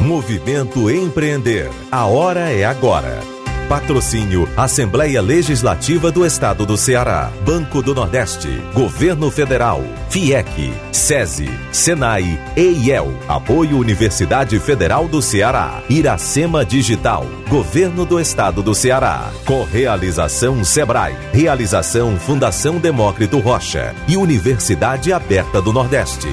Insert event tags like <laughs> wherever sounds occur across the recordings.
Movimento Empreender. A hora é agora. Patrocínio Assembleia Legislativa do Estado do Ceará, Banco do Nordeste, Governo Federal, FIEC, SESI, SENAI, EIEL, Apoio Universidade Federal do Ceará, Iracema Digital, Governo do Estado do Ceará, Correalização Sebrae, Realização Fundação Demócrito Rocha e Universidade Aberta do Nordeste.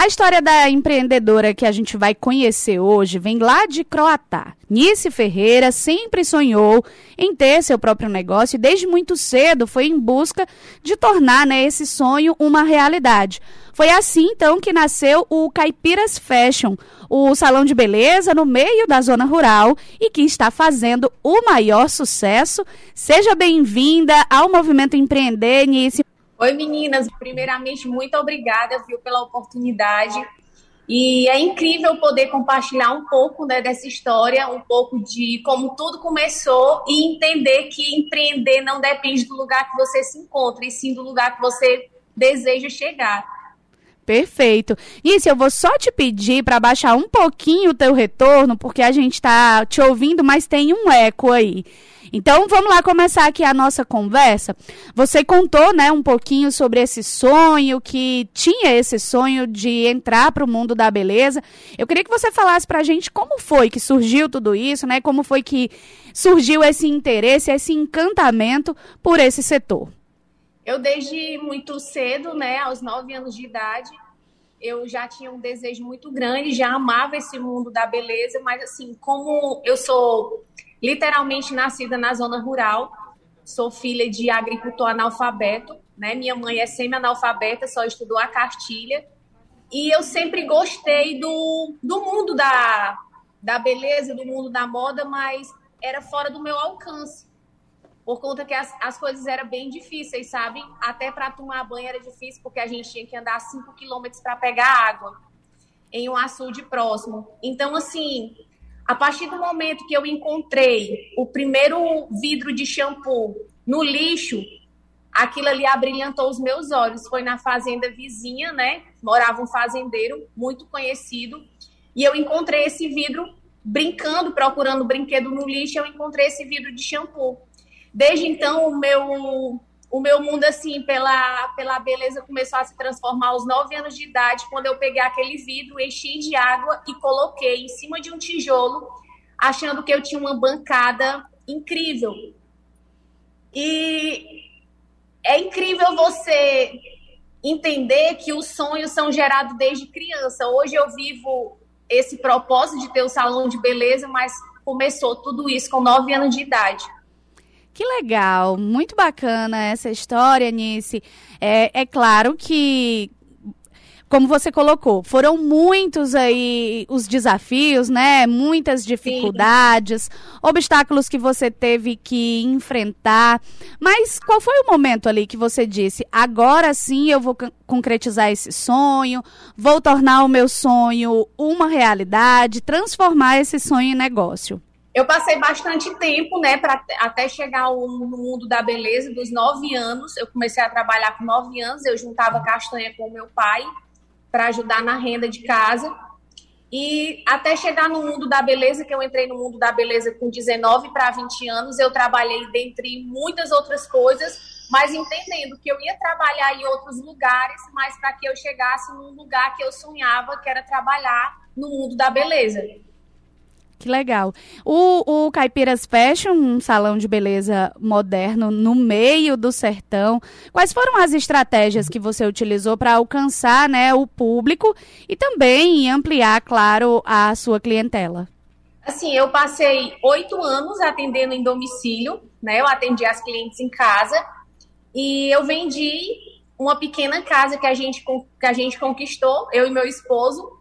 A história da empreendedora que a gente vai conhecer hoje vem lá de Croatá. Nice Ferreira sempre sonhou em ter seu próprio negócio e desde muito cedo foi em busca de tornar né, esse sonho uma realidade. Foi assim então que nasceu o Caipiras Fashion, o salão de beleza no meio da zona rural e que está fazendo o maior sucesso. Seja bem-vinda ao Movimento Empreender, Nice. Oi, meninas. Primeiramente, muito obrigada, viu, pela oportunidade. E é incrível poder compartilhar um pouco né, dessa história, um pouco de como tudo começou e entender que empreender não depende do lugar que você se encontra, e sim do lugar que você deseja chegar. Perfeito. Isso, eu vou só te pedir para baixar um pouquinho o teu retorno, porque a gente está te ouvindo, mas tem um eco aí. Então, vamos lá começar aqui a nossa conversa. Você contou, né, um pouquinho sobre esse sonho, que tinha esse sonho de entrar para o mundo da beleza. Eu queria que você falasse para a gente como foi que surgiu tudo isso, né? Como foi que surgiu esse interesse, esse encantamento por esse setor. Eu, desde muito cedo, né, aos nove anos de idade, eu já tinha um desejo muito grande, já amava esse mundo da beleza, mas assim, como eu sou literalmente nascida na zona rural. Sou filha de agricultor analfabeto, né? Minha mãe é semi-analfabeta, só estudou a cartilha. E eu sempre gostei do, do mundo da, da beleza, do mundo da moda, mas era fora do meu alcance. Por conta que as, as coisas eram bem difíceis, sabe? Até para tomar banho era difícil, porque a gente tinha que andar 5 quilômetros para pegar água em um açude próximo. Então, assim, a partir do momento que eu encontrei o primeiro vidro de shampoo no lixo, aquilo ali abrilhantou os meus olhos. Foi na fazenda vizinha, né? Morava um fazendeiro muito conhecido. E eu encontrei esse vidro brincando, procurando brinquedo no lixo, eu encontrei esse vidro de shampoo. Desde então, o meu o meu mundo, assim, pela, pela beleza, começou a se transformar aos nove anos de idade, quando eu peguei aquele vidro, enchi de água e coloquei em cima de um tijolo, achando que eu tinha uma bancada incrível. E é incrível você entender que os sonhos são gerados desde criança. Hoje eu vivo esse propósito de ter o um salão de beleza, mas começou tudo isso com nove anos de idade. Que legal, muito bacana essa história, Nice. É, é claro que como você colocou, foram muitos aí os desafios, né? Muitas dificuldades, Sim. obstáculos que você teve que enfrentar. Mas qual foi o momento ali que você disse: agora sim eu vou concretizar esse sonho, vou tornar o meu sonho uma realidade, transformar esse sonho em negócio? Eu passei bastante tempo, né, para até chegar ao, no mundo da beleza, dos nove anos. Eu comecei a trabalhar com nove anos, eu juntava castanha com o meu pai para ajudar na renda de casa. E até chegar no mundo da beleza, que eu entrei no mundo da beleza com 19 para 20 anos, eu trabalhei dentre muitas outras coisas, mas entendendo que eu ia trabalhar em outros lugares, mas para que eu chegasse num lugar que eu sonhava, que era trabalhar no mundo da beleza. Que legal. O, o Caipiras Fashion, um salão de beleza moderno no meio do sertão. Quais foram as estratégias que você utilizou para alcançar né, o público e também ampliar, claro, a sua clientela? Assim, eu passei oito anos atendendo em domicílio, né? Eu atendi as clientes em casa e eu vendi uma pequena casa que a gente, que a gente conquistou, eu e meu esposo,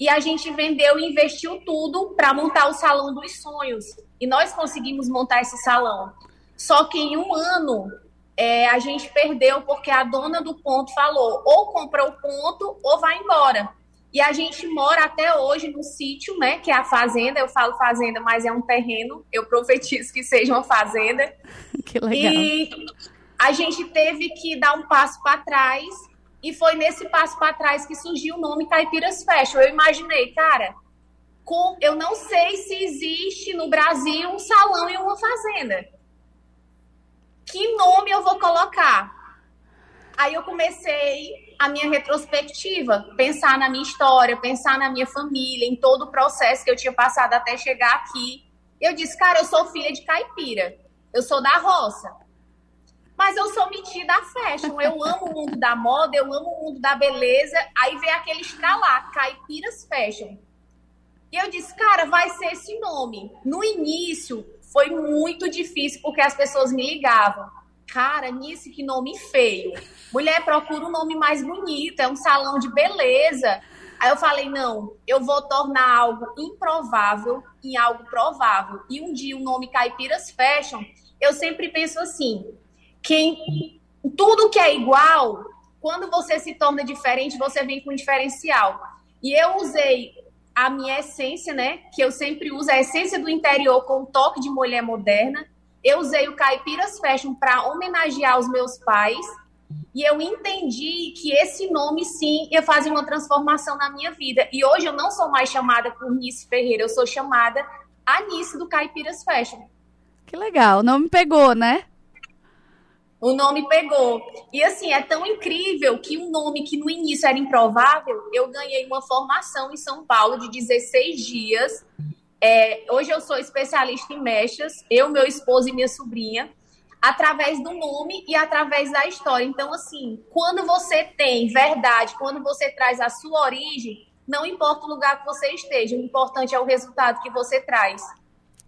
e a gente vendeu e investiu tudo para montar o salão dos sonhos. E nós conseguimos montar esse salão. Só que em um ano é, a gente perdeu porque a dona do ponto falou: ou compra o ponto ou vai embora. E a gente mora até hoje no sítio, né? Que é a fazenda. Eu falo fazenda, mas é um terreno. Eu profetizo que seja uma fazenda. <laughs> Que legal. E a gente teve que dar um passo para trás e foi nesse passo para trás que surgiu o nome Caipiras Fashion. Eu imaginei, cara, com, eu não sei se existe no Brasil um salão e uma fazenda. Que nome eu vou colocar? Aí eu comecei a minha retrospectiva, pensar na minha história, pensar na minha família, em todo o processo que eu tinha passado até chegar aqui. Eu disse, cara, eu sou filha de caipira, eu sou da roça. Mas eu sou metida a fashion, eu amo o mundo da moda, eu amo o mundo da beleza. Aí vem aquele estralar, caipiras fashion. E eu disse, cara, vai ser esse nome. No início foi muito difícil porque as pessoas me ligavam. Cara, nisso que nome feio. Mulher, procura um nome mais bonito, é um salão de beleza. Aí eu falei, não, eu vou tornar algo improvável em algo provável. E um dia o nome Caipiras Fashion, eu sempre penso assim, quem tudo que é igual, quando você se torna diferente, você vem com um diferencial. E eu usei a minha essência, né, que eu sempre uso, a essência do interior com um toque de mulher moderna. Eu usei o Caipiras Fashion para homenagear os meus pais e eu entendi que esse nome, sim, ia fazer uma transformação na minha vida. E hoje eu não sou mais chamada por Nice Ferreira, eu sou chamada Anice do Caipiras Fashion. Que legal, o nome pegou, né? O nome pegou. E assim, é tão incrível que um nome que no início era improvável, eu ganhei uma formação em São Paulo de 16 dias. É, hoje eu sou especialista em mechas, eu, meu esposo e minha sobrinha através do nome e através da história. Então, assim, quando você tem verdade, quando você traz a sua origem, não importa o lugar que você esteja, o importante é o resultado que você traz.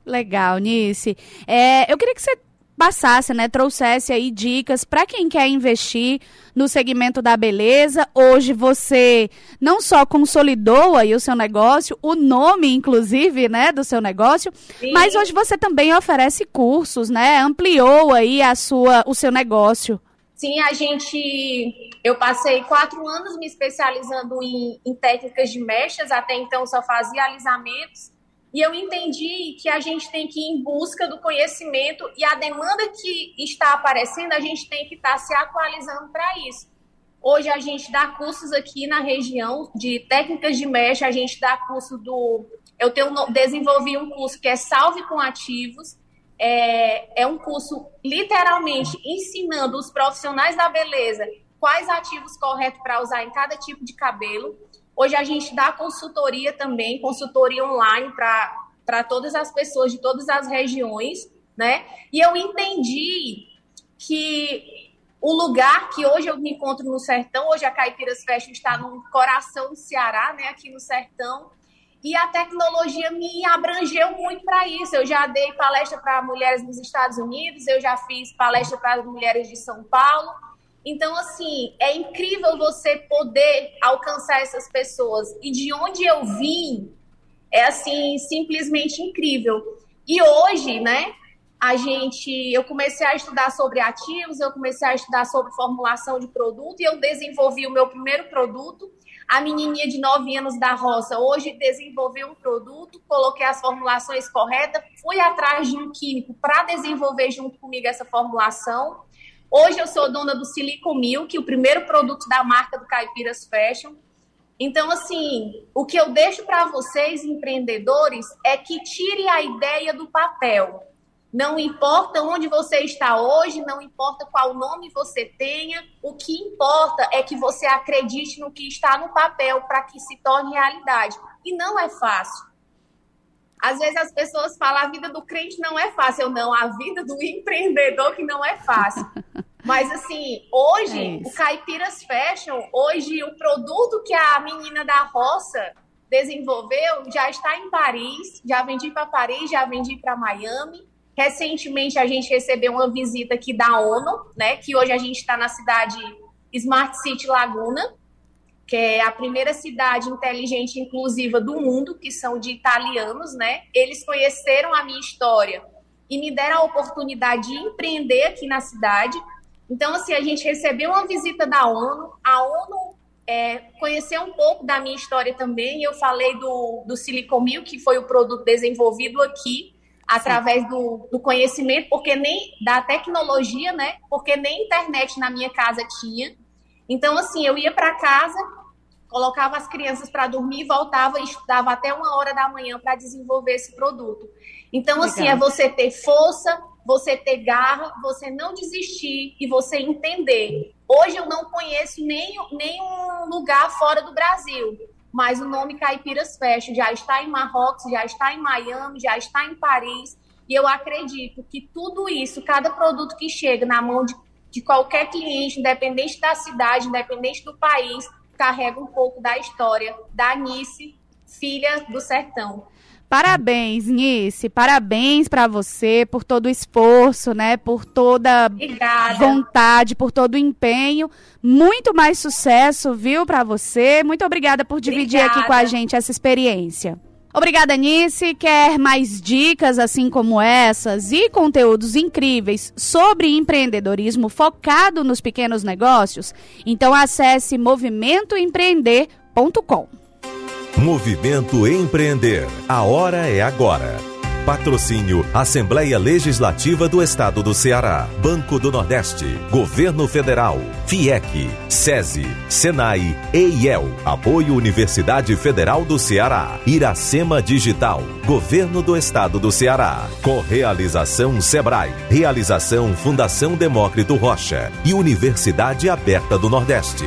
Legal, Nice. É, eu queria que você passasse, né, trouxesse aí dicas para quem quer investir no segmento da beleza. Hoje você não só consolidou aí o seu negócio, o nome inclusive, né, do seu negócio, Sim. mas hoje você também oferece cursos, né? Ampliou aí a sua o seu negócio. Sim, a gente. Eu passei quatro anos me especializando em, em técnicas de mechas, até então só fazia alisamentos. E eu entendi que a gente tem que ir em busca do conhecimento e a demanda que está aparecendo, a gente tem que estar se atualizando para isso. Hoje a gente dá cursos aqui na região de técnicas de mecha, a gente dá curso do. Eu tenho desenvolvi um curso que é Salve com Ativos. É, é um curso literalmente ensinando os profissionais da beleza quais ativos corretos para usar em cada tipo de cabelo. Hoje a gente dá consultoria também, consultoria online para todas as pessoas de todas as regiões, né? E eu entendi que o lugar que hoje eu me encontro no sertão, hoje a Caipiras Fashion está no coração do Ceará, né? Aqui no sertão. E a tecnologia me abrangeu muito para isso. Eu já dei palestra para mulheres nos Estados Unidos, eu já fiz palestra para mulheres de São Paulo. Então, assim, é incrível você poder alcançar essas pessoas. E de onde eu vim, é assim, simplesmente incrível. E hoje, né, a gente, eu comecei a estudar sobre ativos, eu comecei a estudar sobre formulação de produto e eu desenvolvi o meu primeiro produto. A menininha de 9 anos da roça hoje desenvolveu um produto, coloquei as formulações corretas, fui atrás de um químico para desenvolver junto comigo essa formulação. Hoje eu sou dona do Silicon Milk, o primeiro produto da marca do Caipiras Fashion. Então, assim, o que eu deixo para vocês, empreendedores, é que tire a ideia do papel. Não importa onde você está hoje, não importa qual nome você tenha, o que importa é que você acredite no que está no papel para que se torne realidade. E não é fácil. Às vezes as pessoas falam a vida do crente não é fácil. Eu não, a vida do empreendedor que não é fácil. <laughs> Mas assim, hoje, é o Caipiras Fashion, hoje o produto que a menina da roça desenvolveu já está em Paris, já vendi para Paris, já vendi para Miami. Recentemente a gente recebeu uma visita aqui da ONU, né? Que hoje a gente está na cidade Smart City Laguna, que é a primeira cidade inteligente e inclusiva do mundo, que são de italianos, né? Eles conheceram a minha história e me deram a oportunidade de empreender aqui na cidade. Então, assim, a gente recebeu uma visita da ONU, a ONU é, conheceu um pouco da minha história também. Eu falei do, do Silicon que foi o produto desenvolvido aqui através do, do, conhecimento, porque nem da tecnologia, né? Porque nem internet na minha casa tinha. Então, assim, eu ia para casa, colocava as crianças para dormir voltava e estudava até uma hora da manhã para desenvolver esse produto. Então, Legal. assim, é você ter força, você ter garra, você não desistir e você entender. Hoje eu não conheço nem, nenhum lugar fora do Brasil, mas o nome Caipiras Fashion já está em Marrocos, já está em Miami, já está em Paris. E eu acredito que tudo isso, cada produto que chega na mão de, de qualquer cliente, independente da cidade, independente do país, carrega um pouco da história da Nice, filha do sertão. Parabéns, Nice. Parabéns para você por todo o esforço, né? Por toda Obrigada. vontade, por todo o empenho. Muito mais sucesso, viu, para você. Muito obrigada por dividir obrigada. aqui com a gente essa experiência. Obrigada, Nice. Quer mais dicas assim como essas e conteúdos incríveis sobre empreendedorismo focado nos pequenos negócios? Então acesse movimentoempreender.com. Movimento Empreender. A hora é agora. Patrocínio Assembleia Legislativa do Estado do Ceará, Banco do Nordeste, Governo Federal, FIEC, SESI, SENAI, EIEL, Apoio Universidade Federal do Ceará, Iracema Digital, Governo do Estado do Ceará, Correalização Sebrae, Realização Fundação Demócrito Rocha e Universidade Aberta do Nordeste.